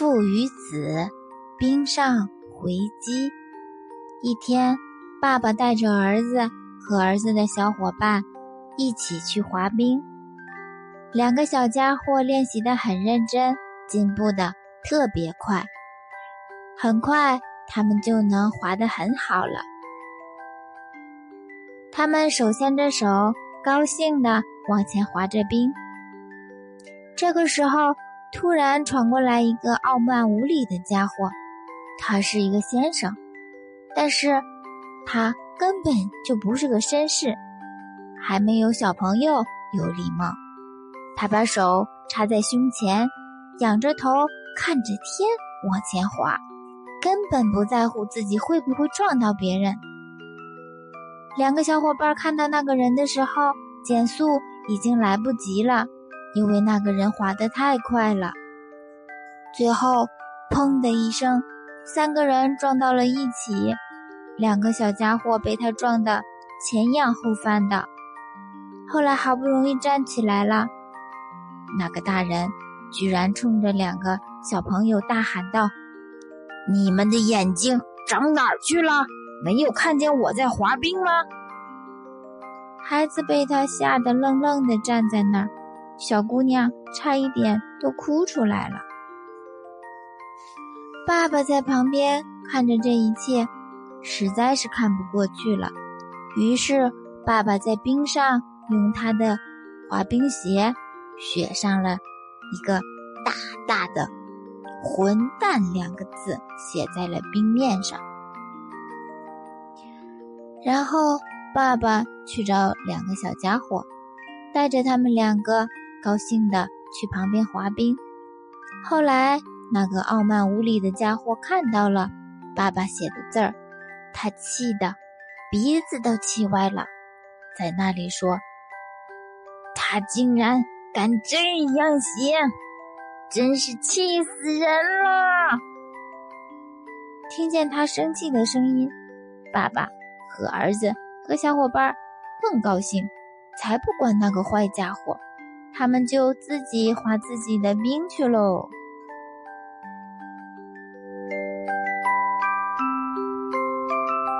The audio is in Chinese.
父与子，冰上回击。一天，爸爸带着儿子和儿子的小伙伴一起去滑冰。两个小家伙练习的很认真，进步的特别快。很快，他们就能滑得很好了。他们手牵着手，高兴的往前滑着冰。这个时候，突然闯过来一个傲慢无礼的家伙。他是一个先生，但是他根本就不是个绅士，还没有小朋友有礼貌。他把手插在胸前，仰着头看着天往前滑，根本不在乎自己会不会撞到别人。两个小伙伴看到那个人的时候，减速已经来不及了，因为那个人滑得太快了。最后，砰的一声，三个人撞到了一起，两个小家伙被他撞得前仰后翻的。后来好不容易站起来了。那个大人居然冲着两个小朋友大喊道：“你们的眼睛长哪儿去了？没有看见我在滑冰吗？”孩子被他吓得愣愣地站在那儿，小姑娘差一点都哭出来了。爸爸在旁边看着这一切，实在是看不过去了，于是爸爸在冰上用他的滑冰鞋。写上了一个大大的“混蛋”两个字，写在了冰面上。然后爸爸去找两个小家伙，带着他们两个高兴的去旁边滑冰。后来那个傲慢无礼的家伙看到了爸爸写的字儿，他气得鼻子都气歪了，在那里说：“他竟然！”敢这样写，真是气死人了！听见他生气的声音，爸爸和儿子和小伙伴更高兴，才不管那个坏家伙，他们就自己滑自己的冰去喽。